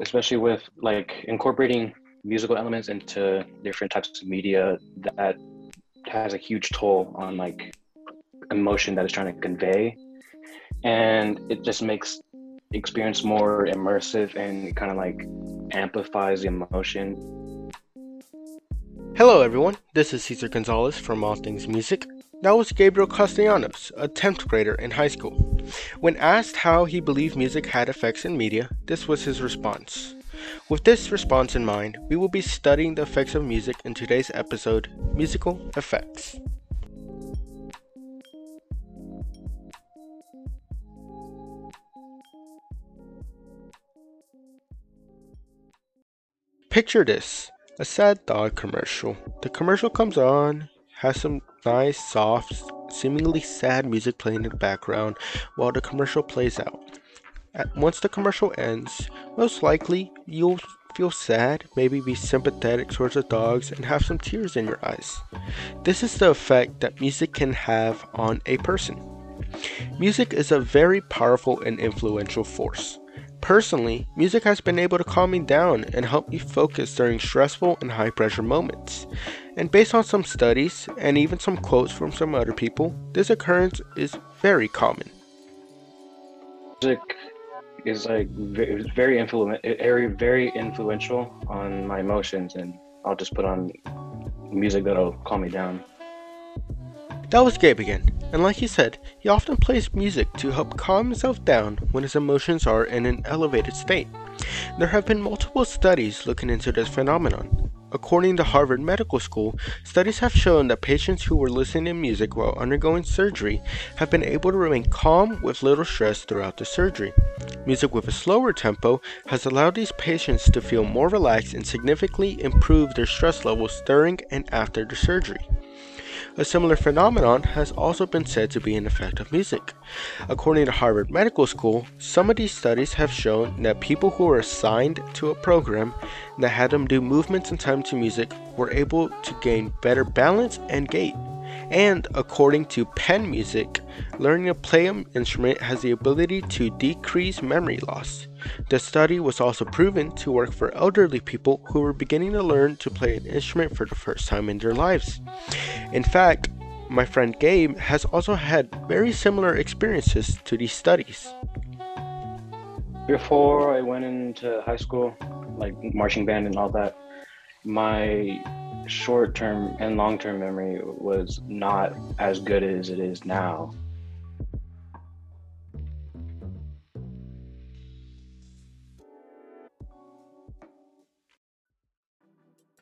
especially with like incorporating musical elements into different types of media that has a huge toll on like emotion that it's trying to convey. And it just makes experience more immersive and kind of like amplifies the emotion. Hello everyone. This is cesar gonzalez from all things music that was Gabriel Castellanos, a 10th grader in high school. When asked how he believed music had effects in media, this was his response. With this response in mind, we will be studying the effects of music in today's episode Musical Effects. Picture this a sad dog commercial. The commercial comes on, has some nice, soft, seemingly sad music playing in the background while the commercial plays out. At, once the commercial ends, most likely you'll feel sad, maybe be sympathetic towards the dogs, and have some tears in your eyes. This is the effect that music can have on a person. Music is a very powerful and influential force. Personally, music has been able to calm me down and help me focus during stressful and high pressure moments. And based on some studies and even some quotes from some other people, this occurrence is very common. Music is like very very very influential on my emotions and I'll just put on music that'll calm me down. That was Gabe again, and like he said, he often plays music to help calm himself down when his emotions are in an elevated state. There have been multiple studies looking into this phenomenon. According to Harvard Medical School, studies have shown that patients who were listening to music while undergoing surgery have been able to remain calm with little stress throughout the surgery. Music with a slower tempo has allowed these patients to feel more relaxed and significantly improve their stress levels during and after the surgery. A similar phenomenon has also been said to be an effect of music. According to Harvard Medical School, some of these studies have shown that people who were assigned to a program that had them do movements in time to music were able to gain better balance and gait. And according to Penn Music, learning to play an instrument has the ability to decrease memory loss. The study was also proven to work for elderly people who were beginning to learn to play an instrument for the first time in their lives. In fact, my friend Gabe has also had very similar experiences to these studies. Before I went into high school, like marching band and all that, my short term and long term memory was not as good as it is now.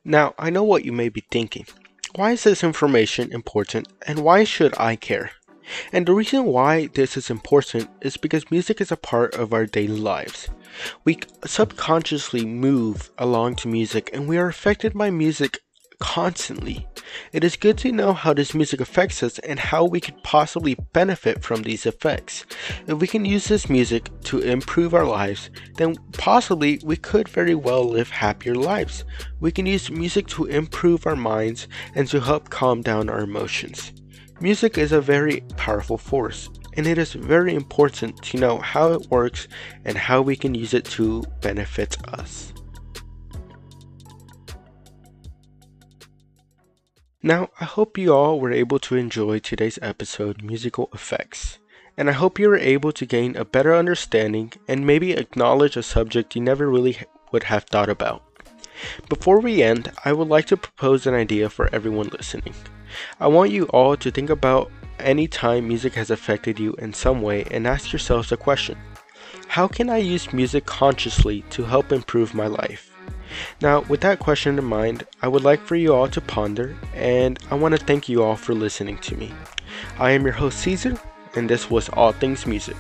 Now, I know what you may be thinking. Why is this information important and why should I care? And the reason why this is important is because music is a part of our daily lives. We subconsciously move along to music and we are affected by music constantly. It is good to know how this music affects us and how we could possibly benefit from these effects. If we can use this music to improve our lives, then possibly we could very well live happier lives. We can use music to improve our minds and to help calm down our emotions. Music is a very powerful force, and it is very important to know how it works and how we can use it to benefit us. Now, I hope you all were able to enjoy today's episode, Musical Effects, and I hope you were able to gain a better understanding and maybe acknowledge a subject you never really would have thought about. Before we end, I would like to propose an idea for everyone listening. I want you all to think about any time music has affected you in some way and ask yourselves a question How can I use music consciously to help improve my life? Now, with that question in mind, I would like for you all to ponder, and I want to thank you all for listening to me. I am your host, Caesar, and this was All Things Music.